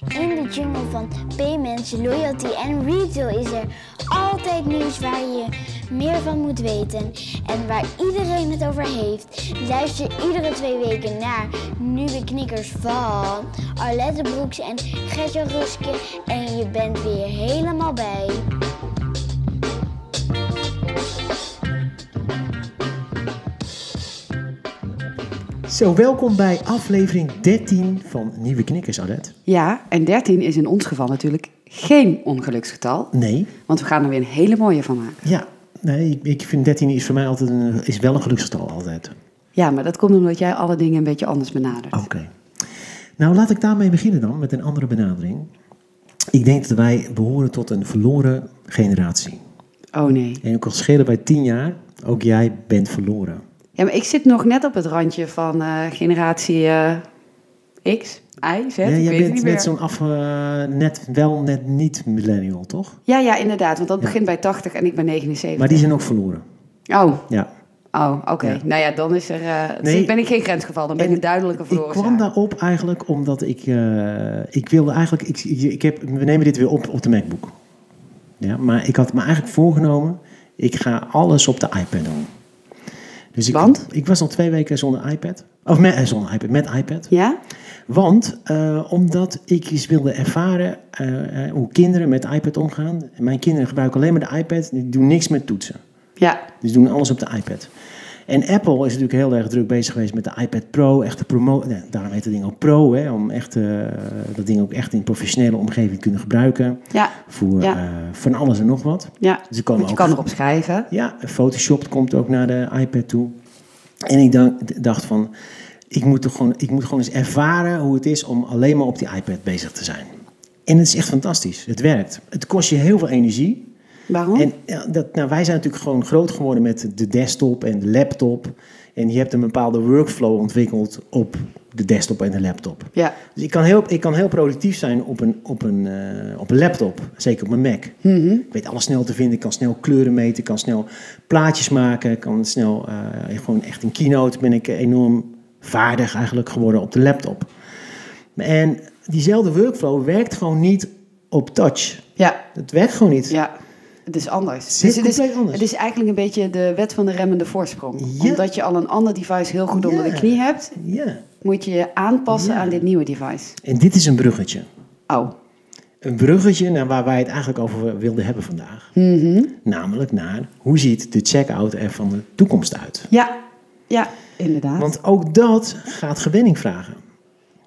In de jungle van payments, loyalty en retail is er altijd nieuws waar je meer van moet weten en waar iedereen het over heeft. Luister iedere twee weken naar nieuwe knikkers van Arlette Broeks en Gertje Ruske en je bent weer helemaal bij. Zo, welkom bij aflevering 13 van Nieuwe Knikkers, Adet. Ja, en 13 is in ons geval natuurlijk geen ongeluksgetal. Nee, Want we gaan er weer een hele mooie van maken. ja, nee, ik, ik vind 13 is voor mij altijd een, is wel een geluksgetal altijd. Ja, maar dat komt omdat jij alle dingen een beetje anders benadert. Oké. Nou, laat ik daarmee beginnen dan, met een andere benadering. Ik denk dat wij behoren tot een verloren generatie. Oh nee. En ook al schelen wij 10 jaar, ook jij bent verloren. Ja, maar ik zit nog net op het randje van eh, generatie eh, X, Y, Z. Ja, ik jij weet het bent niet meer. net zo'n af, eh, net wel, net niet millennial, toch? Ja, ja, inderdaad. Want dat Ja. begint bij 80 en ik ben 79. Maar die zijn ook verloren. Oh, Ja. oh oké. Ja. Nou ja, dan is er, Nee. ben ik geen grensgeval. Dan ben ik En een duidelijke Ik verloren kwam daarop eigenlijk omdat ik, ik wilde eigenlijk, ik, ik heb, we nemen dit weer op op de MacBook. Ja, maar ik had me eigenlijk voorgenomen, ik ga alles op de iPad doen. Dus ik, Want? ik was al twee weken zonder iPad. Of met, eh, zonder iPad, met iPad. Ja? Want uh, omdat ik eens wilde ervaren uh, uh, hoe kinderen met iPad omgaan. Mijn kinderen gebruiken alleen maar de iPad, die doen niks met toetsen. Ja. Dus doen alles op de iPad. En Apple is natuurlijk heel erg druk bezig geweest met de iPad Pro. Echt de promo nee, daarom heet het ding ook Pro. Hè, om echt, uh, dat ding ook echt in professionele omgeving te kunnen gebruiken. Ja. Voor Ja. Uh, van alles en nog wat. Ja, Dus er komen je ook- kan erop schrijven. Ja, Photoshop komt ook naar de iPad toe. En ik dacht, dacht van, ik moet, toch gewoon, ik moet gewoon eens ervaren hoe het is om alleen maar op die iPad bezig te zijn. En het is echt fantastisch. Het werkt. Het kost je heel veel energie. Waarom? En dat, nou, wij zijn natuurlijk gewoon groot geworden met de desktop en de laptop. En je hebt een bepaalde workflow ontwikkeld op de desktop en de laptop. ja. Dus ik kan heel, ik kan heel productief zijn op een, op een, eh, op een laptop, zeker op mijn Mac. Mhm. Ik weet alles snel te vinden, ik kan snel kleuren meten, ik kan snel plaatjes maken, ik kan snel, eh, gewoon echt in Keynote ben ik enorm vaardig eigenlijk geworden op de laptop. En diezelfde workflow werkt gewoon niet op touch. Ja. Het werkt gewoon niet. Ja, het is anders. Het is het, is, compleet anders. het is eigenlijk een beetje de wet van de remmende voorsprong. Ja. Omdat je al een ander device heel goed onder Ja. de knie hebt, Ja. moet je je aanpassen aan dit nieuwe device. En dit is een bruggetje. Oh. Een bruggetje naar waar wij het eigenlijk over wilden hebben vandaag. Mhm. Namelijk naar hoe ziet de checkout er van de toekomst uit. Ja, ja, inderdaad. Want ook dat gaat gewenning vragen.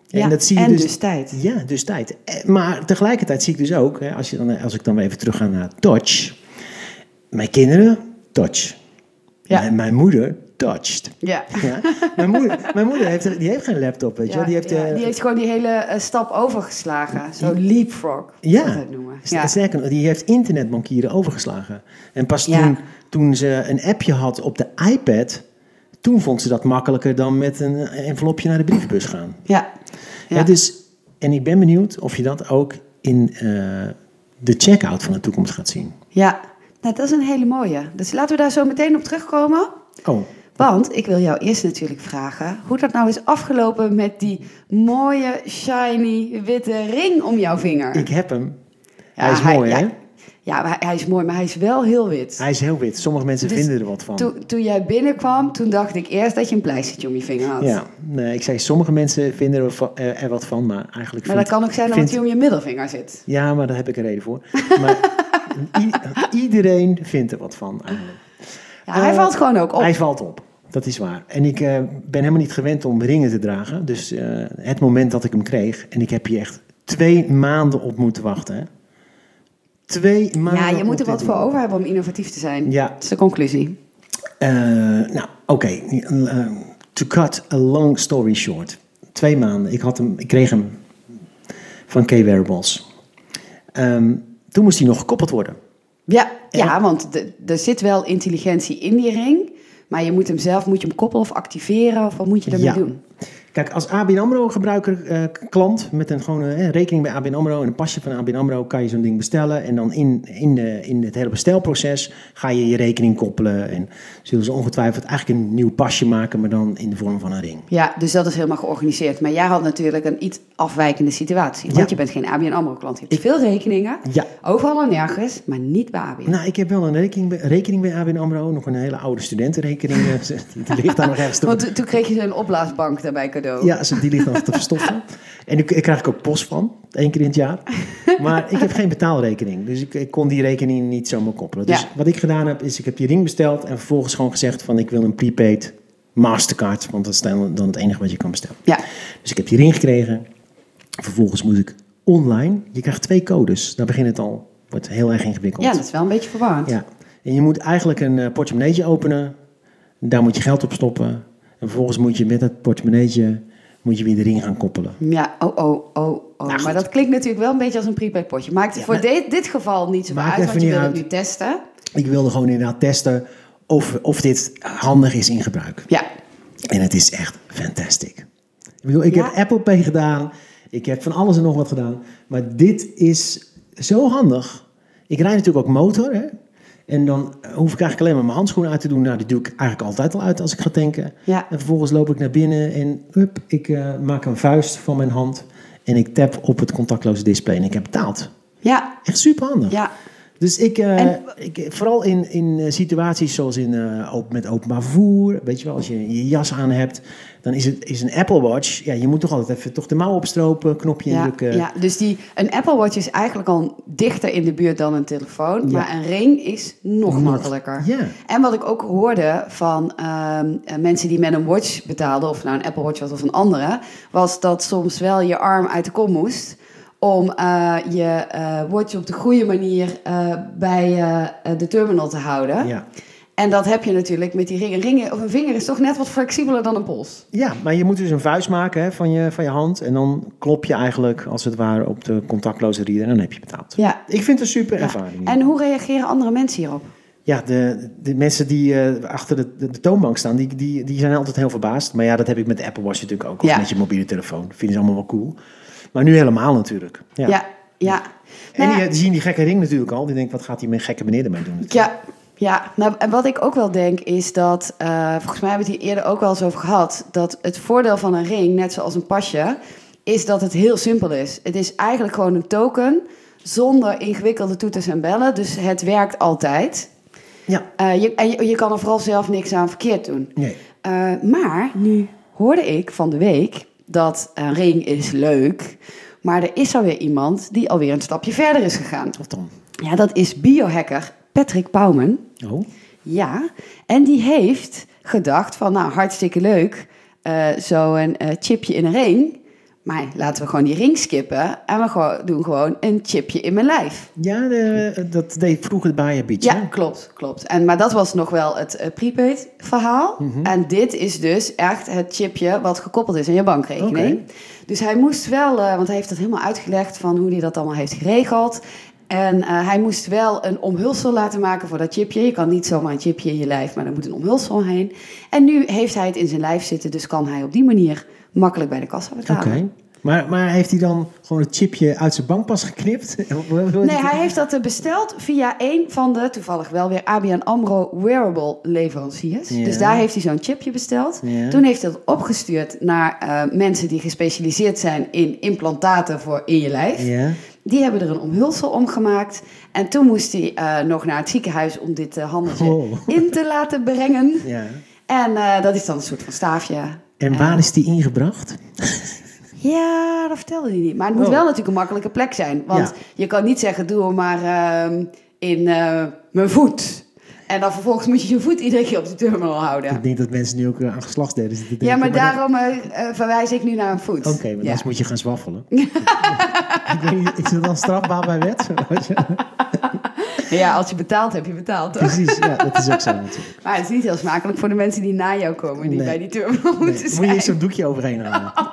En ja. dat zie je en dus, dus tijd. Ja, dus tijd. Eh, Maar tegelijkertijd zie ik dus ook, als, je dan, als ik dan even terug ga naar touch. Mijn kinderen, touch. Ja. Mijn, mijn moeder, touched. Ja. Ja. mijn, moeder, mijn moeder heeft, die heeft geen laptop, weet je Ja, wel. Die heeft, ja, eh, die heeft gewoon die hele eh, stap overgeslagen. Zo leapfrog, Ja. dat noemen. Ja. Sterker die heeft internetbankieren overgeslagen. En pas toen, toen ze een appje had op de iPad, toen vond ze dat makkelijker dan met een envelopje naar de brievenbus gaan. Ja. Ja. Dus, en ik ben benieuwd of je dat ook in eh, de checkout van de toekomst gaat zien. ja. Nou, dat is een hele mooie. Dus laten we daar zo meteen op terugkomen. Oh, Want ik wil jou eerst natuurlijk vragen hoe dat nou is afgelopen met die mooie, shiny, witte ring om jouw vinger. ik heb hem. Ja, hij is mooi, ja, hè? Ja, hij, is mooi, maar hij is wel heel wit. Hij is heel wit. Sommige mensen Dus vinden er wat van. Toen, toen jij binnenkwam, toen dacht ik eerst dat je een pleistertje om je vinger had. Ja, nee, ik zei, sommige mensen vinden er, eh, er wat van, maar eigenlijk Maar dat kan ook zijn omdat vind- hij om je middelvinger zit. Ja, maar daar heb ik een reden voor. Maar iedereen vindt er wat van eigenlijk. Ja, hij Eh, valt gewoon ook op. Hij valt op, dat is waar. En ik eh, ben helemaal niet gewend om ringen te dragen. Dus het moment dat ik hem kreeg, en ik heb hier echt twee maanden op moeten wachten. Hè. Twee maanden. ja, je moet er wat voor over hebben om innovatief te zijn. Ja. Dat is de conclusie. Eh, nou, oké. Eh, to cut a long story short. Twee maanden. Ik, had hem, ik kreeg hem van K-Wearables. Ehm, toen moest hij nog gekoppeld worden. Ja, En- ja want er zit wel intelligentie in die ring. Maar je moet hem zelf moet je hem koppelen of activeren. Of wat moet je ermee Ja. doen? Kijk, als ABN AMRO gebruiker, eh, klant met een gewone eh, rekening bij ABN AMRO en een pasje van ABN AMRO kan je zo'n ding bestellen. En dan in, in, de, in het hele bestelproces ga je je rekening koppelen. En zullen ze ongetwijfeld eigenlijk een nieuw pasje maken, maar dan in de vorm van een ring. Ja, dus dat is helemaal georganiseerd. Maar jij had natuurlijk een iets afwijkende situatie. Want Ja. je bent geen ABN AMRO-klant. Je hebt veel rekeningen, Ja, overal en nergens, maar niet bij ABN. nou ik heb wel een rekening, bij- rekening bij ABN AMRO, nog een hele oude studentenrekening. die, ligt daar nog ergens Want to- toen kreeg je een opblaasbank daarbij cadeau. Ja, ze- die ligt nog te verstoffen. En daar krijg ik ook post van, één keer in het jaar. Maar ik heb geen betaalrekening, dus ik, ik kon die rekening niet zomaar koppelen. Dus Ja. wat ik gedaan heb, is ik heb die ring besteld en vervolgens gewoon gezegd van ik wil een prepaid Mastercard, want dat is dan dan het enige wat je kan bestellen. Ja. Dus ik heb die ring gekregen. Vervolgens moet ik online, je krijgt twee codes, daar begint het al, wordt heel erg ingewikkeld. ja, dat is wel een beetje verwarrend. Ja. En je moet eigenlijk een eh, portemonneetje openen. Daar moet je geld op stoppen. En vervolgens moet je met dat portemonneetje moet je weer de ring gaan koppelen. Ja, oh, oh, oh, oh. Nou, maar dat klinkt natuurlijk wel een beetje als een prepaid potje. Maakt Ja, voor maar- dit, dit geval niet Maakt uit, want je wil het nu testen. Ik wilde gewoon inderdaad testen of, of dit handig is in gebruik. Ja, En het is echt fantastic. Ik bedoel, ik Ja? heb Apple Pay gedaan. Ik heb van alles en nog wat gedaan. Maar dit is zo handig. Ik rijd natuurlijk ook motor. Hè? En dan hoef ik eigenlijk alleen maar mijn handschoenen uit te doen. Nou, die doe ik eigenlijk altijd al uit als ik ga tanken. ja. En vervolgens loop ik naar binnen en hup, ik eh, maak een vuist van mijn hand. En ik tap op het contactloze display en ik heb betaald. Ja, Echt super handig. ja. Dus ik, eh, En- ik, vooral in, in eh, situaties zoals in, eh, op, met openbaar vervoer, weet je wel, als je je jas aan hebt, dan is, het, is een Apple Watch, ja, je moet toch altijd even toch de mouw opstropen, knopje Ja, indrukken. ja, dus die, een Apple Watch is eigenlijk al dichter in de buurt dan een telefoon. Ja. Maar een ring is nog makkelijker. Ja. En wat ik ook hoorde van ehm, eh, mensen die met een watch betaalden, of nou een Apple Watch was of een andere, was dat soms wel je arm uit de kom moest om eh, je watch op de goede manier eh, bij de terminal te houden. Ja. En dat heb je natuurlijk met die ringen. Ringen of een vinger is toch net wat flexibeler dan een pols. ja, maar je moet dus een vuist maken hè, van, je, van je hand en dan klop je eigenlijk als het ware op de contactloze reader en dan heb je betaald. Ja. Ik vind het een super Ja. ervaring. En hoe reageren andere mensen hierop? Ja, de, de mensen die achter de, de, de toonbank staan, die, die, die zijn altijd heel verbaasd. Maar ja, dat heb ik met de Apple Watch natuurlijk ook. Of Ja. met je mobiele telefoon. Dat vinden ze allemaal wel cool. Maar nu helemaal natuurlijk. Ja. Ja, ja. En Nou, die, die zien die gekke ring natuurlijk al. Die denken, wat gaat die met gekke meneer ermee doen? Ja, ja. Nou, en wat ik ook wel denk is dat, eh, volgens mij hebben we het hier eerder ook wel eens over gehad, dat het voordeel van een ring, net zoals een pasje, is dat het heel simpel is. Het is eigenlijk gewoon een token zonder ingewikkelde toeters en bellen, dus het werkt altijd. Ja. Eh, je, en je, je kan er vooral zelf niks aan verkeerd doen. Nee. Eh, maar nu hoorde ik van de week dat een ring is leuk, maar er is alweer iemand die alweer een stapje verder is gegaan. Wat dan? Ja, dat is biohacker Patrick Bouwman. Oh. Ja, en die heeft gedacht van, nou, hartstikke leuk, eh zo'n eh, chipje in een ring. Maar laten we gewoon die ring skippen en we doen gewoon een chipje in mijn lijf. Ja, de, dat deed vroeger de Bayer Beach. Ja, hè? klopt, klopt. En, maar dat was nog wel het eh, prepaid verhaal. Mhm. En dit is dus echt het chipje wat gekoppeld is aan je bankrekening. Dus hij moest wel, eh, want hij heeft het helemaal uitgelegd van hoe hij dat allemaal heeft geregeld. En eh, hij moest wel een omhulsel laten maken voor dat chipje. Je kan niet zomaar een chipje in je lijf, maar er moet een omhulsel heen. En nu heeft hij het in zijn lijf zitten, dus kan hij op die manier makkelijk bij de kassa Oké. betalen. Maar, maar heeft hij dan gewoon het chipje uit zijn bankpas geknipt? Nee, hij heeft dat eh, besteld via een van de, toevallig wel weer, ABN AMRO wearable leveranciers. Ja. Dus daar heeft hij zo'n chipje besteld. Ja. Toen heeft hij dat opgestuurd naar eh, mensen die gespecialiseerd zijn in implantaten voor in je lijf. Ja. Die hebben er een omhulsel om gemaakt. En toen moest hij eh, nog naar het ziekenhuis om dit uh, handeltje Oh. in te laten brengen. ja. En dat is dan een soort van staafje. En waar is die ingebracht? Ja, dat vertelde hij niet. Maar het moet Oh. wel natuurlijk een makkelijke plek zijn. Want Ja. je kan niet zeggen, doe hem maar ehm, in eh, mijn voet. En dan vervolgens moet je je voet iedere keer op de terminal houden. Ik denk dat mensen nu ook eh, aan geslachtsdelen zitten te Ja, denken. maar daarom eh, verwijs ik nu naar een voet. Oké, maar ja. anders moet je gaan zwaffelen. ik weet niet, is dat dan strafbaar bij wet? ja, als je betaalt, heb je betaald, toch? Precies, ja, dat is ook zo natuurlijk. Maar het is niet heel smakelijk voor de mensen die na jou komen, die Nee. bij die terminal moeten zijn. moet je eerst zo'n doekje overheen halen.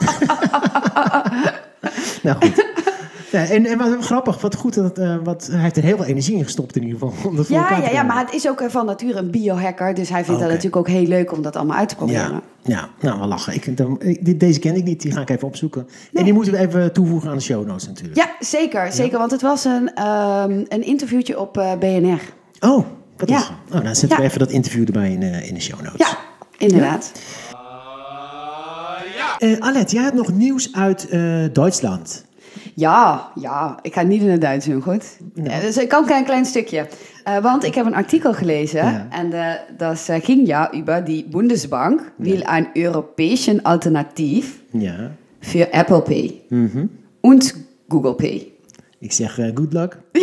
nou goed. Ja, en, en wat grappig, wat goed dat eh, wat, hij heeft er heel veel energie in gestopt in ieder geval. Om dat voor Ja, ja, ja, maar het is ook eh, van nature een biohacker. Dus hij vindt dat natuurlijk ook heel leuk om dat allemaal uit te proberen. Ja, ja, nou, wel lachen. Ik, dan, ik- deze ken ik niet, die ga ik even opzoeken. En die moeten we even toevoegen aan de show notes natuurlijk. Ja, zeker, zeker. Want het was een, ehm, een interviewtje op eh, BNR. Oh, wat Ja. lachen. Oh, dan zetten we even dat interview erbij in, in de show notes. Ja, inderdaad. Eh, Alet, jij hebt nog nieuws uit Duitsland. Ja, ja, ik ga niet in het Duits doen, goed? Eh, dus ik kan een klein stukje. Eh, want ik heb een artikel gelezen Ja. en eh, dat ging ja über die Bundesbank wil een Europäischen Alternatief Ja. für Apple Pay Mhm. und Google Pay. Ik zeg good luck.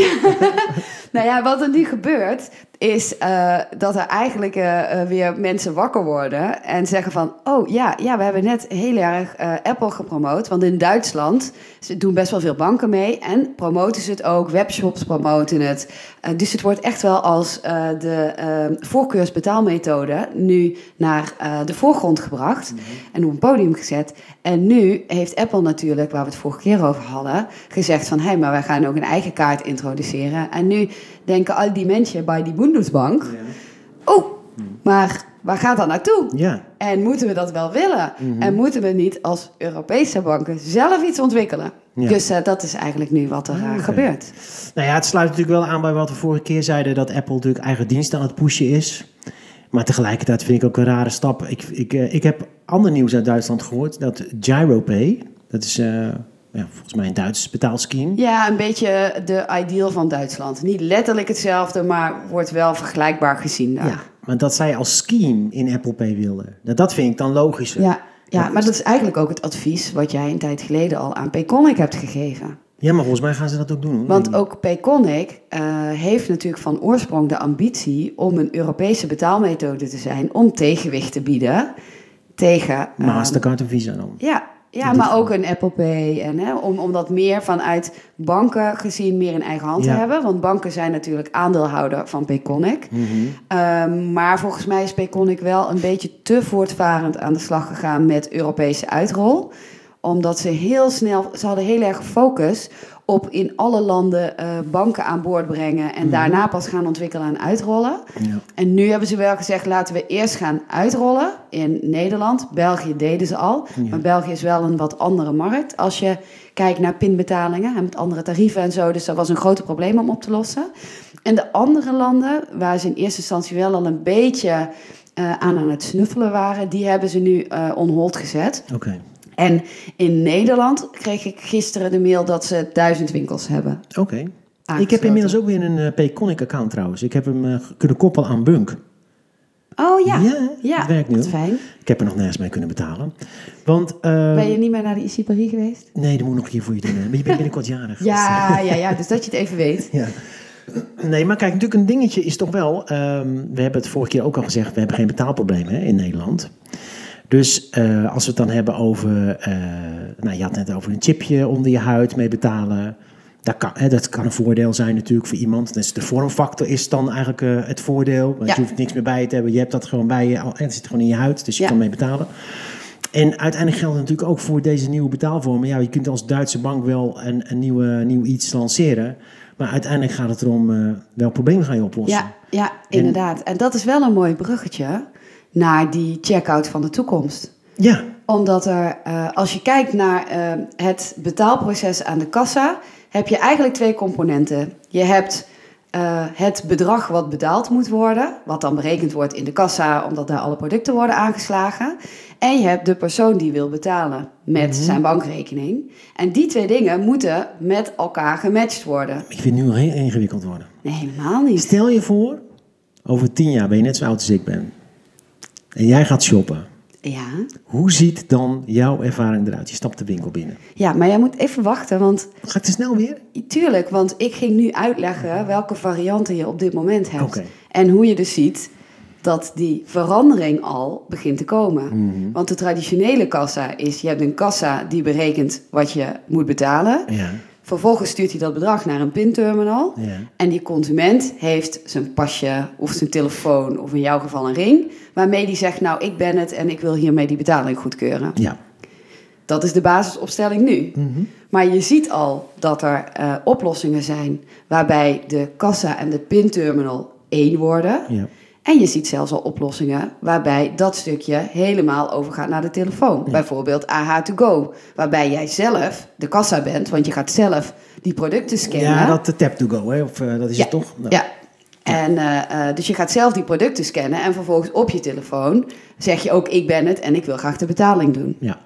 Nou ja, wat er nu gebeurt, is eh, dat er eigenlijk eh, eh, weer mensen wakker worden en zeggen van, oh ja, ja we hebben net heel erg Apple gepromoot, want in Duitsland ze doen best wel veel banken mee en promoten ze het ook, webshops promoten het. Dus het wordt echt wel als de eh, voorkeursbetaalmethode nu naar de voorgrond gebracht en op een podium gezet. En nu heeft Apple natuurlijk, waar we het vorige keer over hadden, gezegd van, hé, hey, maar wij gaan ook een eigen kaart introduceren. En nu denken al die mensen bij die Bundesbank, oh, maar waar gaat dat naartoe? Ja. En moeten we dat wel willen? En moeten we niet als Europese banken zelf iets ontwikkelen? Ja. Dus eh, dat is eigenlijk nu wat er eh, Oké. gebeurt. Nou ja, het sluit natuurlijk wel aan bij wat we vorige keer zeiden, dat Apple natuurlijk eigen diensten aan het pushen is. Maar tegelijkertijd vind ik ook een rare stap. Ik, ik, eh, ik heb ander nieuws uit Duitsland gehoord, dat GiroPay, dat is eh, ja, volgens mij een Duits betaalscheme. Ja, een beetje de ideal van Duitsland. Niet letterlijk hetzelfde, maar wordt wel vergelijkbaar gezien daar. Ja, maar dat zij als scheme in Apple Pay wilden, nou, dat vind ik dan logisch. Ja, ja, maar dat is eigenlijk ook het advies wat jij een tijd geleden al aan Payconic hebt gegeven. Ja, maar volgens mij gaan ze dat ook doen. hoor. Want ook Payconic eh, heeft natuurlijk van oorsprong de ambitie om een Europese betaalmethode te zijn om tegenwicht te bieden tegen... eh, Mastercard en Visa dan. ja, ja maar ook een Apple Pay. En, hè, om, om dat meer vanuit banken gezien meer in eigen hand Ja. te hebben. Want banken zijn natuurlijk aandeelhouder van Payconic. Mhm. Ehm, maar volgens mij is Payconic wel een beetje te voortvarend aan de slag gegaan met Europese uitrol. Omdat ze heel snel, ze hadden heel erg focus op in alle landen eh, banken aan boord brengen. En daarna pas gaan ontwikkelen en uitrollen. Ja. En nu hebben ze wel gezegd, laten we eerst gaan uitrollen in Nederland. België deden ze al, Ja. maar België is wel een wat andere markt. Als je kijkt naar pinbetalingen en met andere tarieven en zo. Dus dat was een groot probleem om op te lossen. En de andere landen, waar ze in eerste instantie wel al een beetje eh, aan aan het snuffelen waren... die hebben ze nu eh on hold gezet. Oké. En in Nederland kreeg ik gisteren de mail dat ze duizend winkels hebben. Oké. Ik heb inmiddels ook weer een eh, Payconic account trouwens. Ik heb hem eh, kunnen koppelen aan Bunk. Oh ja, Ja, ja, het werkt nu, hoor. fijn. Ik heb er nog nergens mee kunnen betalen. Want, eh, Ben je niet meer naar de IC Paris geweest? nee, dat moet nog hier voor je doen. Maar je bent binnenkort jarig. Ja, ja, ja, dus dat je het even weet. Ja. Nee, maar kijk, natuurlijk een dingetje is toch wel... ehm, we hebben het vorige keer ook al gezegd... we hebben geen betaalproblemen hè, in Nederland. Dus eh, als we het dan hebben over... eh, nou, je had net over een chipje onder je huid mee betalen. Dat kan, hè, dat kan een voordeel zijn natuurlijk voor iemand. Dus de vormfactor is dan eigenlijk eh, het voordeel. Want Ja. je hoeft niks meer bij te hebben. Je hebt dat gewoon bij je. al- en Het zit gewoon in je huid, dus je Ja. kan mee betalen. En uiteindelijk geldt het natuurlijk ook voor deze nieuwe betaalvormen. Ja, je kunt als Duitse bank wel een, een nieuwe, nieuw iets lanceren. Maar uiteindelijk gaat het erom eh, welk probleem ga je oplossen. Ja, ja, inderdaad. En dat is wel een mooi bruggetje naar die checkout van de toekomst. Ja, Omdat er, eh, als je kijkt naar eh, het betaalproces aan de kassa, heb je eigenlijk twee componenten. Je hebt eh, het bedrag wat betaald moet worden, wat dan berekend wordt in de kassa, omdat daar alle producten worden aangeslagen. En je hebt de persoon die wil betalen met zijn bankrekening. En die twee dingen moeten met elkaar gematcht worden. ik vind het nu al heel ingewikkeld worden. Nee, helemaal niet. Stel je voor, over tien jaar ben je net zo oud als ik ben. En jij gaat shoppen. Ja. Hoe ziet dan jouw ervaring eruit? Je stapt de winkel binnen. ja, maar jij moet even wachten, want Ga ik te snel weer? Tuurlijk, want ik ging nu uitleggen welke varianten je op dit moment hebt. En hoe je dus ziet dat die verandering al begint te komen. Mhm. Want de traditionele kassa is, je hebt een kassa die berekent wat je moet betalen. Ja. Vervolgens stuurt hij dat bedrag naar een pinterminal. Ja. En die consument heeft zijn pasje of zijn telefoon of in jouw geval een ring. Waarmee die zegt, nou ik ben het en ik wil hiermee die betaling goedkeuren. Ja. Dat is de basisopstelling nu. Maar je ziet al dat er eh, oplossingen zijn waarbij de kassa en de pinterminal één worden. Ja. En je ziet zelfs al oplossingen waarbij dat stukje helemaal overgaat naar de telefoon. Bijvoorbeeld AH2Go, waarbij jij zelf de kassa bent, want je gaat zelf die producten scannen. Ja, dat de tap to go, hè? Of, eh, dat is Ja, het toch? Nou, Ja. En, eh, eh, dus je gaat zelf die producten scannen en vervolgens op je telefoon zeg je ook ik ben het en ik wil graag de betaling doen. ja.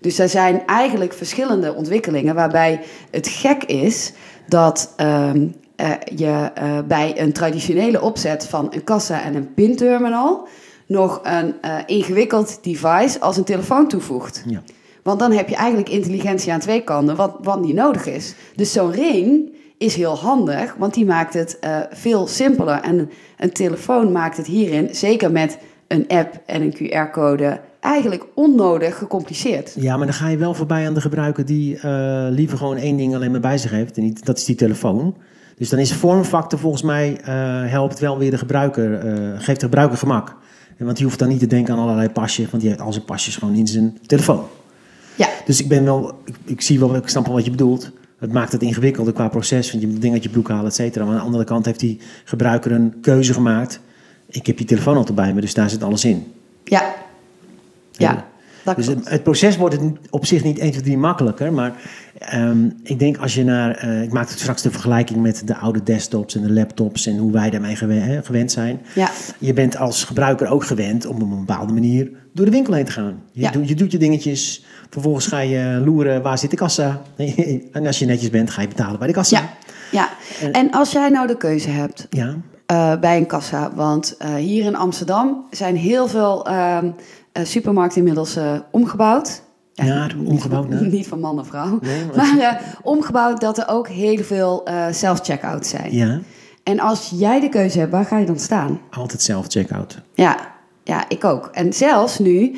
Dus er zijn eigenlijk verschillende ontwikkelingen waarbij het gek is dat ehm, eh, je eh, bij een traditionele opzet van een kassa en een pinterminal nog een eh, ingewikkeld device als een telefoon toevoegt. Ja. Want dan heb je eigenlijk intelligentie aan twee kanten, wat, wat niet nodig is. Dus zo'n ring is heel handig, want die maakt het veel simpeler. En een telefoon maakt het hierin, zeker met een app en een QR-code, eigenlijk onnodig gecompliceerd. Ja, maar dan ga je wel voorbij aan de gebruiker die liever gewoon één ding alleen maar bij zich heeft. En niet, dat is die telefoon. Dus dan is vormfactor volgens mij eh, helpt wel weer de gebruiker, eh, geeft de gebruiker gemak. En Want die hoeft dan niet te denken aan allerlei pasjes, want die heeft al zijn pasjes gewoon in zijn telefoon. Ja, Dus ik ben wel, ik, ik zie wel, ik snap wel wat je bedoelt. Het maakt het ingewikkelder qua proces, want je moet dingen uit je broek halen, et cetera. Maar aan de andere kant heeft die gebruiker een keuze gemaakt. Ik heb die telefoon altijd bij me, dus daar zit alles in. ja, ja. Dat Dus het, het proces wordt het op zich niet 1, 2, 3 makkelijker. Maar ehm, ik denk als je naar. eh, ik maakte straks de vergelijking met de oude desktops en de laptops. en hoe wij daarmee gewen- gewend zijn. Ja. Je bent als gebruiker ook gewend om op een bepaalde manier door de winkel heen te gaan. Je, Ja. doet, je doet je dingetjes. Vervolgens ga je loeren waar zit de kassa. En als je netjes bent, ga je betalen bij de kassa. Ja, ja. En als jij nou de keuze hebt Ja. eh, bij een kassa, want eh, hier in Amsterdam zijn heel veel ehm, eh, supermarkten inmiddels eh, omgebouwd. Ja, omgebouwd, Niet, nee. niet van man of vrouw. Nee, maar- maar eh, omgebouwd dat er ook heel veel eh self-checkout zijn. ja, En als jij de keuze hebt, waar ga je dan staan? altijd zelf checkout. Ja, ja ik ook. En zelfs nu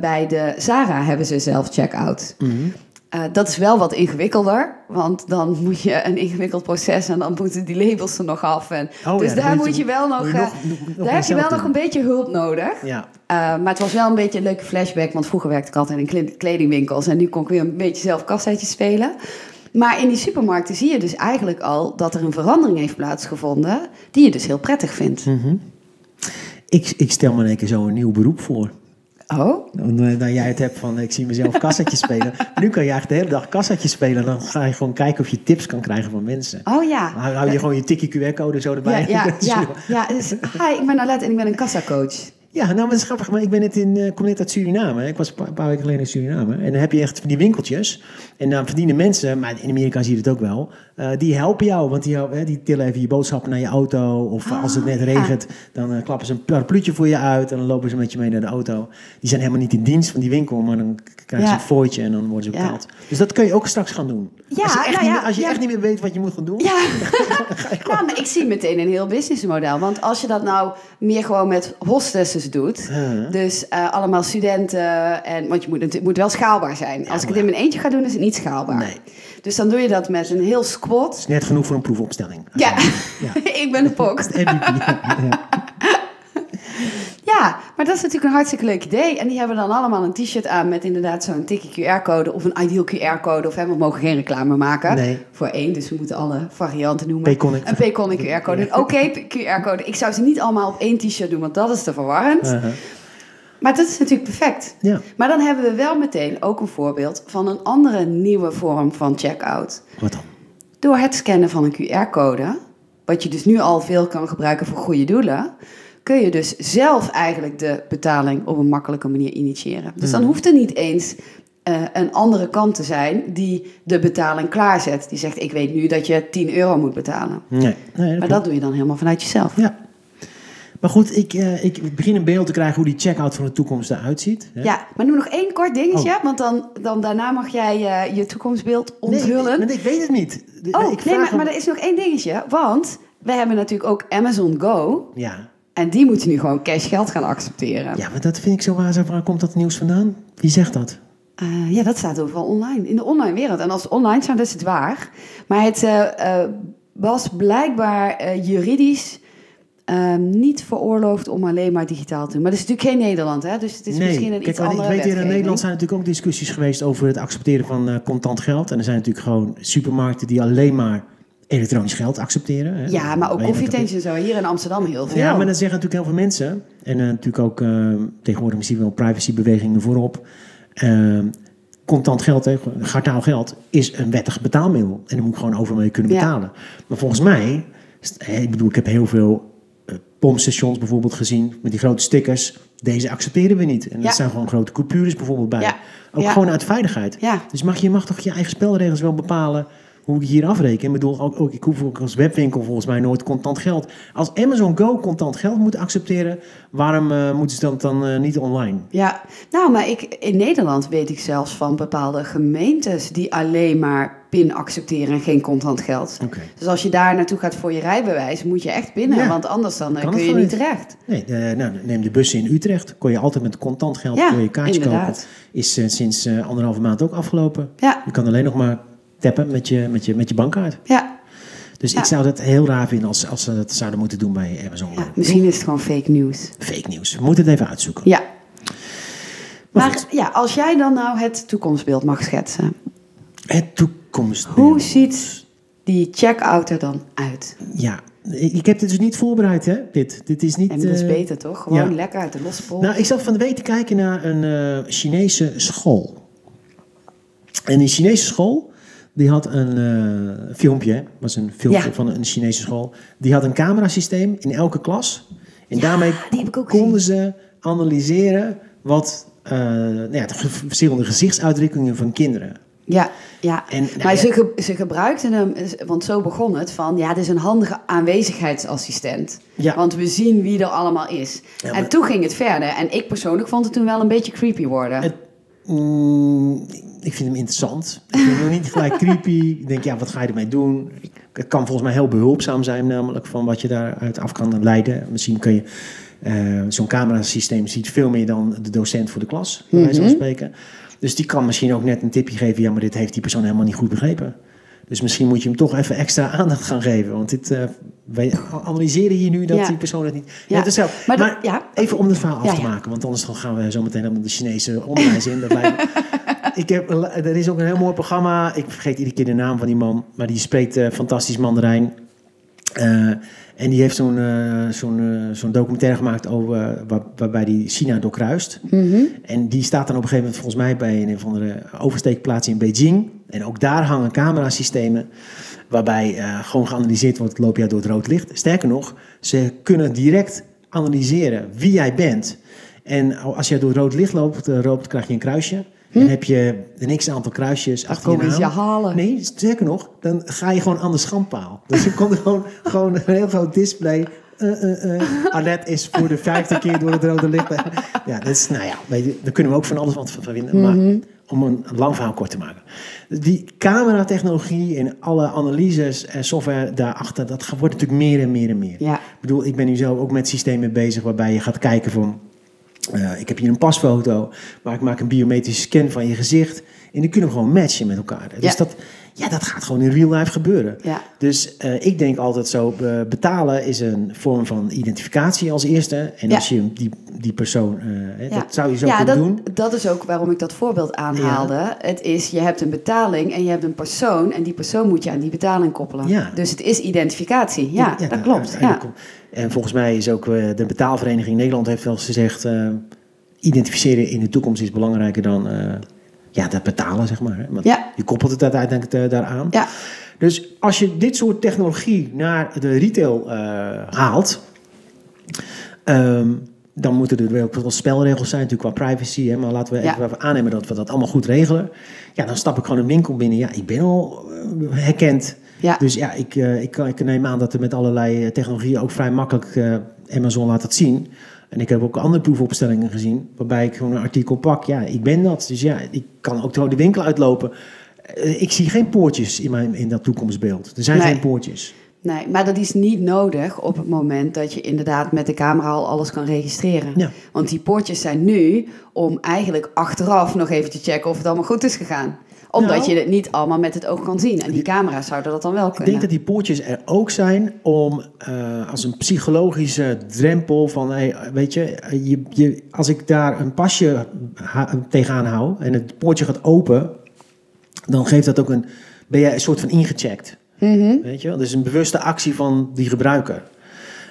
bij de Zara hebben ze self-checkout. Mhm. Eh, dat is wel wat ingewikkelder, want dan moet je een ingewikkeld proces en dan moeten die labels er nog af. En, Oh dus ja, daar moet je wel nog, moet je eh, nog- nog- nog daar heb je wel nog een beetje hulp nodig. Ja. Eh, maar het was wel een beetje een leuke flashback, want vroeger werkte ik altijd in kle- kledingwinkels en nu kon ik weer een beetje zelf kasseitjes spelen. Maar in die supermarkten zie je dus eigenlijk al dat er een verandering heeft plaatsgevonden, die je dus heel prettig vindt. Hm. Ik, ik stel me in één keer zo een nieuw beroep voor. Oh? Dan, dan jij het hebt van ik zie mezelf kassatjes spelen. Nu kan je eigenlijk de hele dag kassatjes spelen. Dan ga je gewoon kijken of je tips kan krijgen van mensen. Oh ja. Dan hou, je gewoon je tikkie QR-code zo Ja, erbij. ja, ja, wel- ja. Dus, hi, ik ben Alette en ik ben een kassacoach. Ja, nou, maar dat is grappig. Maar ik ben net in, eh, kom net uit Suriname. Ik was een paar, paar weken geleden in Suriname. En dan heb je echt van die winkeltjes. En dan verdienen mensen, maar in Amerika zie je het ook wel. eh, die helpen jou. Want die, die tillen even je boodschappen naar je auto. Of eh, als het net Ah, ja. regent, dan klappen ze een parapluutje voor je uit. En dan lopen ze met je mee naar de auto. Die zijn helemaal niet in dienst van die winkel. Maar dan krijgen ze Ja. een fooitje en dan worden ze Ja. betaald. Dus dat kun je ook straks gaan doen. Ja, als je, echt, nou niet, als je echt niet meer weet wat je moet gaan doen. Ja. maar ik zie meteen een heel businessmodel. Want als je dat nou meer gewoon met doet, Uh-huh. dus eh, allemaal studenten, en, want je moet, het moet wel schaalbaar zijn. Als ik het in mijn eentje ga doen, is het niet schaalbaar. Nee. Dus dan doe je dat met een heel squat. is net genoeg voor een proefopstelling. Ja, Ja. ik ben de. Ja. Ja, maar dat is natuurlijk een hartstikke leuk idee. En die hebben dan allemaal een t-shirt aan met inderdaad zo'n tikkie QR-code of een ideal QR-code. Of hè, we mogen geen reclame maken Nee. voor één, dus we moeten alle varianten noemen. Payconic. Een Payconic QR-code. Een oké QR-code. Ik zou ze niet allemaal op één t-shirt doen, want dat is te verwarrend. Uh-huh. Maar dat is natuurlijk perfect. Ja. Maar dan hebben we wel meteen ook een voorbeeld van een andere nieuwe vorm van checkout. Wat dan? Door het scannen van een QR-code, wat je dus nu al veel kan gebruiken voor goede doelen, kun je dus zelf eigenlijk de betaling op een makkelijke manier initiëren. Dus dan hoeft er niet eens eh, een andere kant te zijn die de betaling klaarzet. Die zegt, ik weet nu dat je 10 euro moet betalen. Nee, nee dat Maar klopt. dat doe je dan helemaal vanuit jezelf. Ja. Maar goed, ik, eh, ik begin een beeld te krijgen hoe die checkout van de toekomst eruit ziet. hè. Ja, maar nu nog één kort dingetje, Oh. want dan, dan daarna mag jij eh, je toekomstbeeld Nee, onthullen. maar ik weet het niet. De- oh, ik nee, vraag maar, maar er is nog één dingetje, want we hebben natuurlijk ook Amazon Go. Ja. En die moeten nu gewoon cash geld gaan accepteren. ja, maar dat vind ik zo waar. Waar komt dat nieuws vandaan? Wie zegt dat? Eh, ja, dat staat overal online, in de online wereld. En als online staat, is het waar. Maar het eh, eh, was blijkbaar juridisch ehm, niet veroorloofd om alleen maar digitaal te doen. Maar dat is natuurlijk geen Nederland, hè? Dus het is misschien een kijk, iets andere Ik weet hier in wetgeving. Nederland zijn natuurlijk ook discussies geweest over het accepteren van contant geld. En er zijn natuurlijk gewoon supermarkten die alleen maar elektronisch geld accepteren. Hè. Ja, maar ook koffietentjes en zo. Hier in Amsterdam heel veel. Ja, maar dat zeggen natuurlijk heel veel mensen. En eh, natuurlijk ook eh, tegenwoordig misschien wel privacybewegingen voorop. Eh, contant geld, hè, geld, is een wettig betaalmiddel. En daar moet ik gewoon over mee kunnen Ja. betalen. Maar volgens mij, ik bedoel, ik heb heel veel pompstations bijvoorbeeld gezien met die grote stickers. Deze accepteren we niet. En Ja. er staan gewoon grote coupures bijvoorbeeld bij. Ja. Ook gewoon uit veiligheid. Ja. Dus mag, je mag toch je eigen spelregels wel bepalen hoe ik hier afreken. Ik bedoel, ook, ook, ik hoef ook als webwinkel volgens mij nooit contant geld. Als Amazon Go contant geld moet accepteren, waarom eh, moeten ze dat dan eh, niet online? Ja, nou, maar ik, in Nederland weet ik zelfs van bepaalde gemeentes die alleen maar PIN accepteren en geen contant geld. Dus als je daar naartoe gaat voor je rijbewijs, moet je echt binnen, Ja. want anders dan eh, kun je niet terecht. Nee, nou, neem de bussen in Utrecht. Kon je altijd met contant geld Ja, kon je kaartje inderdaad. kopen. Is sinds anderhalve maand ook afgelopen. Ja, Je kan alleen nog maar tappen met je, met je, met je bankkaart. ja, Dus Ja. ik zou dat heel raar vinden als, als ze dat zouden moeten doen bij Amazon. ja. Misschien is het gewoon fake nieuws. Fake nieuws. We moeten het even uitzoeken. Ja. Maar ja, als jij dan nou het toekomstbeeld mag schetsen, Het toekomstbeeld. hoe ziet die check-out er dan uit? Ja, ik heb dit dus niet voorbereid, hè? Dit, dit is niet. En dat is eh, beter toch? Gewoon ja. lekker uit de losse. Nou, ik zat van de week te kijken naar een eh, Chinese school. En die Chinese school, die had een eh, filmpje, was een filmpje Ja. van een Chinese school. Die had een camerasysteem in elke klas. En daarmee konden ze analyseren wat eh, nou ja, de verschillende gezichtsuitdrukkingen van kinderen. Ja, ja. En, nou maar ja. ze, ge- ze gebruikten hem, want zo begon het, van ja, het is een handige aanwezigheidsassistent. Ja. Want we zien wie er allemaal is. Ja, maar- En toen ging het verder. En ik persoonlijk vond het toen wel een beetje creepy worden. Het- Mm, ik vind hem interessant. Ik vind hem niet gelijk creepy. Ik denk, ja, wat ga je ermee doen? Het kan volgens mij heel behulpzaam zijn, namelijk van wat je daaruit af kan leiden. Misschien kun je. eh, Zo'n camerasysteem ziet veel meer dan de docent voor de klas, bij wijze van spreken. Dus die kan misschien ook net een tipje geven. Ja, maar dit heeft die persoon helemaal niet goed begrepen. Dus misschien moet je hem toch even extra aandacht gaan geven. Want dit, eh, wij analyseren hier nu dat Ja. die persoon het niet... Ja. Is zo. Maar Maar, dat- even om het verhaal af te maken. Want anders dan gaan we zo meteen helemaal de Chinese onderwijs in. Dat lijkt me- ik heb, er is ook een heel mooi programma. Ik vergeet iedere keer de naam van die man. Maar die spreekt eh, fantastisch Mandarijn. Eh, en die heeft zo'n zo'n zo'n documentaire gemaakt over, waar- waarbij die China doorkruist. Mhm. En die staat dan op een gegeven moment volgens mij bij een of andere oversteekplaats in Beijing. En ook daar hangen camerasystemen waarbij eh, gewoon geanalyseerd wordt, loop jij door het rood licht. Sterker nog, ze kunnen direct analyseren wie jij bent. En als jij door het rood licht loopt, loopt krijg je een kruisje. En heb je een x-aantal kruisjes achter je Hm? naam. je halen. Nee, sterker nog, dan ga je gewoon aan de schandpaal. Dus er komt gewoon, gewoon een heel groot display. Eh, eh. Annette is voor de vijfde keer door het rode licht. Ja, dat is, nou ja, weet je, daar kunnen we ook van alles wat van vinden. Mhm. Maar om een lang verhaal kort te maken. Die cameratechnologie en alle analyses en software daarachter, dat wordt natuurlijk meer en meer en meer. Ja. Ik bedoel, ik ben nu zelf ook met systemen bezig waarbij je gaat kijken van... eh, ik heb hier een pasfoto, maar ik maak een biometrische scan van je gezicht. En die kunnen we gewoon matchen met elkaar. Dus Ja. dat, ja, dat gaat gewoon in real life gebeuren. Ja. Dus eh, ik denk altijd zo, betalen is een vorm van identificatie als eerste. En Ja. als je die, die persoon, eh, Ja. dat zou je zo ja, kunnen dat, doen. dat is ook waarom ik dat voorbeeld aanhaalde. Het is, je hebt een betaling en je hebt een persoon... en die persoon moet je aan die betaling koppelen. Ja. Dus het is identificatie. Ja, dat klopt. En volgens mij is ook eh, de betaalvereniging Nederland heeft wel eens gezegd... identificeren in de toekomst is belangrijker dan ja, dat betalen, zeg maar. Want Ja. Je koppelt het uiteindelijk eh, daaraan. Ja. Dus als je dit soort technologie naar de retail eh, haalt... ehm, dan moeten er wel wat spelregels zijn, natuurlijk qua privacy. Hè, maar laten we Ja. even, aannemen dat we dat allemaal goed regelen. Ja, dan stap ik gewoon een winkel binnen. Ja, ik ben al eh, herkend. Ja. Dus ja, ik, eh, ik, ik neem aan dat er met allerlei technologieën ook vrij makkelijk Amazon laat het zien. En ik heb ook andere proefopstellingen gezien, waarbij ik gewoon een artikel pak. Ja, ik ben dat. Dus ja, ik kan ook de winkel uitlopen. Eh, ik zie geen poortjes in, mijn, in dat toekomstbeeld. Er zijn Nee. geen poortjes. Nee, maar dat is niet nodig op het moment dat je inderdaad met de camera al alles kan registreren. Ja. Want die poortjes zijn nu om eigenlijk achteraf nog even te checken of het allemaal goed is gegaan. Omdat Nou. je het niet allemaal met het oog kan zien. En die camera's zouden dat dan wel Ik kunnen. denk dat die poortjes er ook zijn om eh, als een psychologische drempel van, hey, weet je, je, je, als ik daar een pasje tegenaan hou en het poortje gaat open, dan geeft dat ook een, ben je een soort van ingecheckt. Mhm. Weet je wel? Dus een bewuste actie van die gebruiker.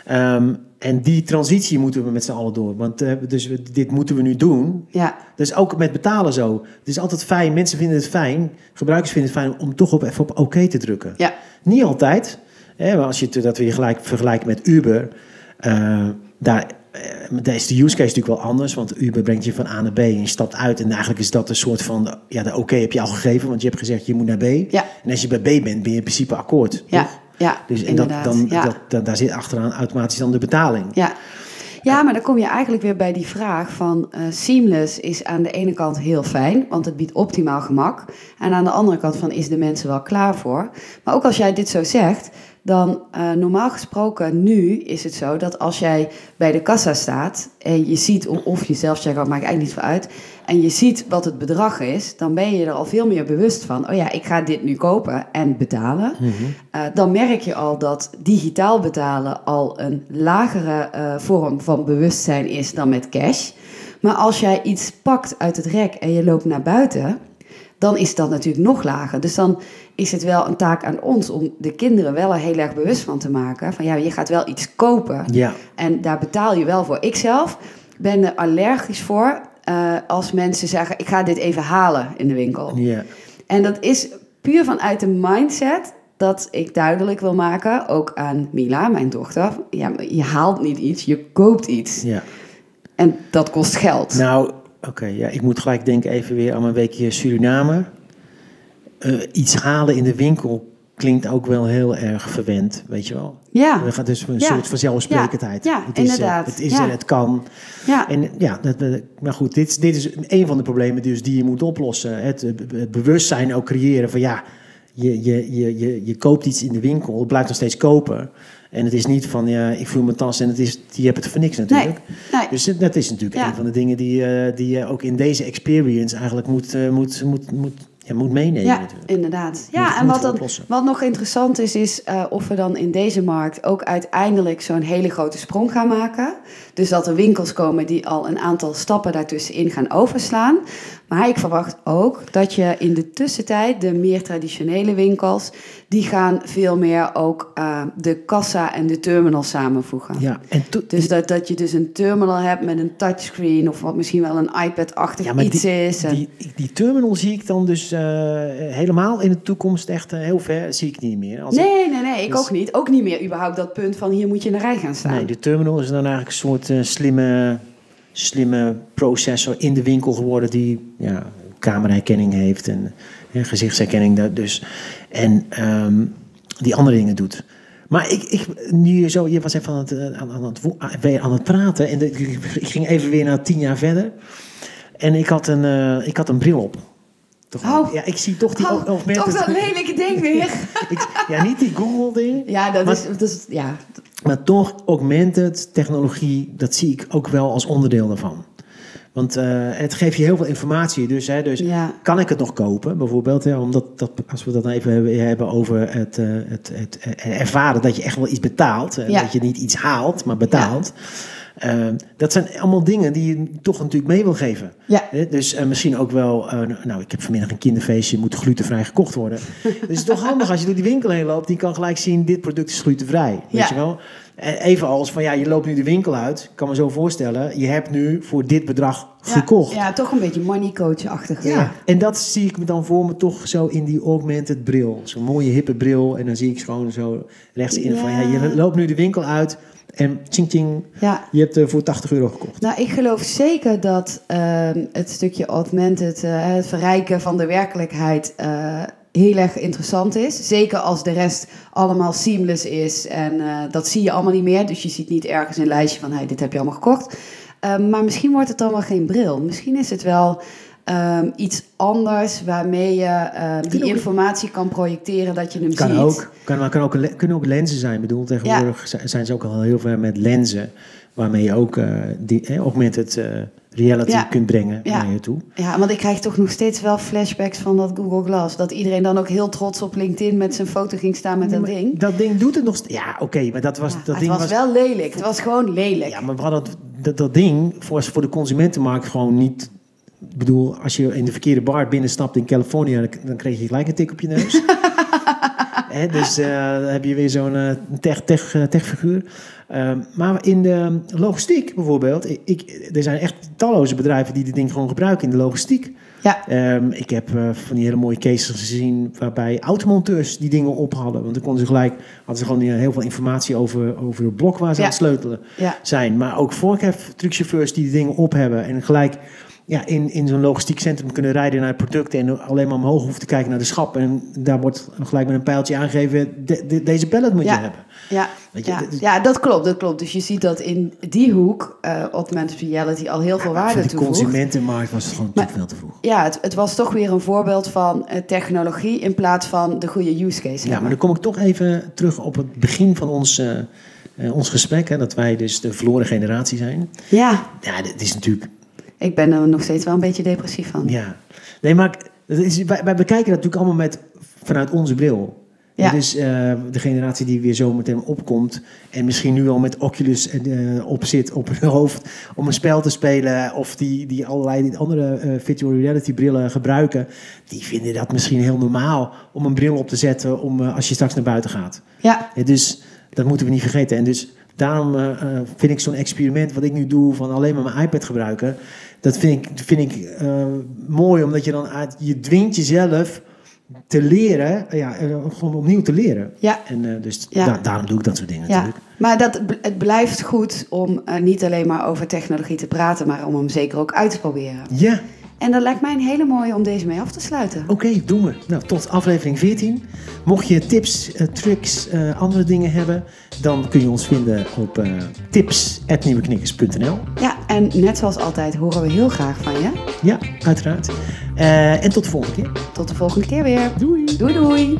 Ehm, en die transitie moeten we met z'n allen door. Want eh, dus we- dit moeten we nu doen. Ja, Dat is ook met betalen zo. Het is altijd fijn, mensen vinden het fijn, gebruikers vinden het fijn om toch op, even op oké te drukken. ja, Niet altijd. Hè, maar als je het- dat weer gelijk vergelijkt met Uber, eh, daar, eh, daar is de use case natuurlijk wel anders. Want Uber brengt je van A naar B en je stapt uit. En eigenlijk is dat een soort van, ja, de oké heb je al gegeven, want je hebt gezegd je moet naar B. Ja. En als je bij B bent, ben je in principe akkoord. ja, toch? Ja, Dus en dat, dan, ja. dat, dat- daar zit achteraan automatisch dan de betaling. Ja. ja, maar dan kom je eigenlijk weer bij die vraag van eh, seamless is aan de ene kant heel fijn, want het biedt optimaal gemak. En aan de andere kant van is de mensen wel klaar voor. Maar ook als jij dit zo zegt, dan eh, normaal gesproken nu is het zo dat als jij bij de kassa staat en je ziet of, of je zelf checkout maakt eigenlijk niet veel uit en je ziet wat het bedrag is, dan ben je er al veel meer bewust van. Oh ja, ik ga dit nu kopen en betalen. Eh, dan merk je al dat digitaal betalen al een lagere eh, vorm van bewustzijn is dan met cash. Maar als jij iets pakt uit het rek en je loopt naar buiten, dan is dat natuurlijk nog lager. Dus dan is het wel een taak aan ons om de kinderen wel er heel erg bewust van te maken. Van ja, je gaat wel iets kopen Ja, en daar betaal je wel voor. Ik zelf ben er allergisch voor eh, als mensen zeggen: ik ga dit even halen in de winkel. ja. En dat is puur vanuit de mindset dat ik duidelijk wil maken, ook aan Mila, mijn dochter. Ja, je haalt niet iets, je koopt iets. ja. En dat kost geld. Nou, oké, ja, ik moet gelijk denken even weer aan mijn weekje Suriname. Eh, iets halen in de winkel klinkt ook wel heel erg verwend, weet je wel. ja, Er gaat dus een Ja. soort vanzelfsprekendheid. Ja, ja, het is, eh, inderdaad. het is Ja. er, het kan. ja, En ja, dat, maar goed, dit, dit is een van de problemen dus die je moet oplossen. Het, be- het bewustzijn ook creëren van ja, je, je, je, je, je koopt iets in de winkel, het blijft nog steeds kopen. En het is niet van ja, ik voel mijn tas en het is, je hebt het voor niks natuurlijk. nee. Dus eh, dat is natuurlijk Ja. een van de dingen die, die je ook in deze experience eigenlijk moet, moet, moet, moet, ja, moet meenemen. Ja, natuurlijk. inderdaad. Ja, en wat, dan, wat nog interessant is, is eh, of we dan in deze markt ook uiteindelijk zo'n hele grote sprong gaan maken. Dus dat er winkels komen die al een aantal stappen daartussenin gaan overslaan. Maar ik verwacht ook dat je in de tussentijd de meer traditionele winkels, die gaan veel meer ook eh, de kassa en de terminal samenvoegen. Ja, en Dus dat, dat je dus een terminal hebt met een touchscreen of wat misschien wel een iPad-achtig Ja, iets die, is. En- Die, die terminal zie ik dan dus eh, helemaal in de toekomst echt eh, heel ver, zie ik niet meer. Als ik- Nee, nee, nee, ik Dus- ook niet. Ook niet meer überhaupt dat punt van hier moet je in de rij gaan staan. nee, de terminal is dan eigenlijk een soort slimme, slimme processor in de winkel geworden die ja, cameraherkenning heeft en eh, gezichtsherkenning dus. En ehm, die andere dingen doet. Maar ik, ik, nu zo, je was even aan het, eh, aan, aan, het, wo- aan- het praten en ik ging even weer naar tien jaar verder. En ik had een, eh, ik had een bril op. Toch, Oh. Ja, ik zie toch die Oh, toch dat lelijke ding weer. Ik- ja, niet die Google-ding. ja, dat Maar- is, dat is... Ja, Maar toch, augmented technologie, dat zie ik ook wel als onderdeel daarvan. Want eh, het geeft je heel veel informatie. Dus, hè, dus Ja. kan ik het nog kopen, bijvoorbeeld? Hè, omdat dat, als we dat even hebben, hebben over het, eh, het, het, eh, ervaren dat je echt wel iets betaalt. Ja. Dat je niet iets haalt, maar betaalt. Eh, dat zijn allemaal dingen die je toch natuurlijk mee wil geven. Ja. Dus eh, misschien ook wel, eh, nou, ik heb vanmiddag een kinderfeestje, moet glutenvrij gekocht worden. dus het is toch handig als je door die winkel heen loopt, die kan gelijk zien, dit product is glutenvrij. Weet Ja. je wel? Even als van, ja, je loopt nu de winkel uit, ik kan me zo voorstellen, je hebt nu voor dit bedrag gekocht. Ja, toch een beetje money coach-achtig. Ja, Ja. en dat zie ik me dan voor me toch zo in die augmented bril. Zo'n mooie hippe bril. En dan zie ik gewoon zo rechts in van, Ja. je loopt nu de winkel uit en ching ching, ja. je hebt er voor 80 euro gekocht. Nou, ik geloof zeker dat ehm, het stukje augmented, eh, het verrijken van de werkelijkheid, eh, heel erg interessant is. Zeker als de rest allemaal seamless is en eh, dat zie je allemaal niet meer. Dus je ziet niet ergens een lijstje van, hey, dit heb je allemaal gekocht. Ehm, maar misschien wordt het dan wel geen bril. Misschien is het wel ehm, iets anders waarmee je ehm, die informatie kan projecteren dat je hem Kan ziet. ook, kan, maar kan ook, kunnen ook lenzen zijn. Ik bedoel, tegenwoordig zi- zijn ze ook al heel ver met lenzen. Waarmee je ook eh, die, eh, augmented eh, reality Ja. kunt brengen Ja. naar je toe. Ja, want ik krijg toch nog steeds wel flashbacks van dat Google Glass. Dat iedereen dan ook heel trots op LinkedIn met zijn foto ging staan met dat ding. Dat ding doet het nog steeds. Ja, oké, maar dat was... Dat het ding was, wel lelijk. Het was gewoon lelijk. Ja, maar we hadden dat, dat ding voor, voor de consumentenmarkt gewoon niet... Ik bedoel, als je in de verkeerde bar binnenstapt in Californië... dan, dan kreeg je gelijk een tik op je neus. Dus eh, dan heb je weer zo'n eh, tech, tech, eh, techfiguur. Ehm, maar in de logistiek bijvoorbeeld... Ik, er zijn echt talloze bedrijven die dit ding gewoon gebruiken in de logistiek. Ja, Ehm, ik heb van die hele mooie cases gezien waarbij automonteurs die dingen op hadden. Want dan konden ze gelijk, hadden ze gewoon heel veel informatie over, over het blok waar ze Ja. aan het sleutelen ja. zijn. Maar ook truckchauffeurs die die dingen op hebben en gelijk ja, in, in zo'n logistiek centrum kunnen rijden naar producten en alleen maar omhoog hoeven te kijken naar de schap. En daar wordt gelijk met een pijltje aangegeven, de- de- deze pallet moet Ja. je hebben. Ja, Weet je, ja. ja, dat klopt, dat klopt. Dus je ziet dat in die hoek eh augmented reality al heel veel waarde Voor de toevoegt. consumentenmarkt was het gewoon Maar- te veel te vroeg. Ja, het, het was toch weer een voorbeeld van eh, technologie in plaats van de goede use case. Ja, hebben. maar dan kom ik toch even terug op het begin van ons, eh, eh, ons gesprek. Hè, dat wij dus de verloren generatie zijn. ja, Ja, dit is natuurlijk... ik ben er nog steeds wel een beetje depressief van. Ja. Nee, maar het is, wij, wij bekijken dat natuurlijk allemaal met, vanuit onze bril. Ja. Dit is eh, de generatie die weer zo meteen opkomt. En misschien nu al met Oculus eh, op zit op hun hoofd om een spel te spelen. Of die, die allerlei andere eh, virtual reality brillen gebruiken. Die vinden dat misschien heel normaal om een bril op te zetten om, eh, als je straks naar buiten gaat. Ja, Ja, dus dat moeten we niet vergeten. En dus daarom eh, eh, vind ik zo'n experiment wat ik nu doe van alleen maar mijn iPad gebruiken. Dat vind ik, vind ik eh, mooi, omdat je dan uit, je dwingt jezelf te leren, ja, eh, gewoon opnieuw te leren. ja. En eh, dus Ja. da- daarom doe ik dat soort dingen Ja, natuurlijk. maar dat, het blijft goed om eh, niet alleen maar over technologie te praten, maar om hem zeker ook uit te proberen. Ja, En dat lijkt mij een hele mooie om deze mee af te sluiten. oké, doen we. Nou, tot aflevering 14. Mocht je tips, eh, tricks, eh, andere dingen hebben, dan kun je ons vinden op eh tips.nieuweknikkers.nl. Ja, en net zoals altijd horen we heel graag van je. Ja, uiteraard. En tot de volgende keer. Tot de volgende keer weer. Doei! Doei doei.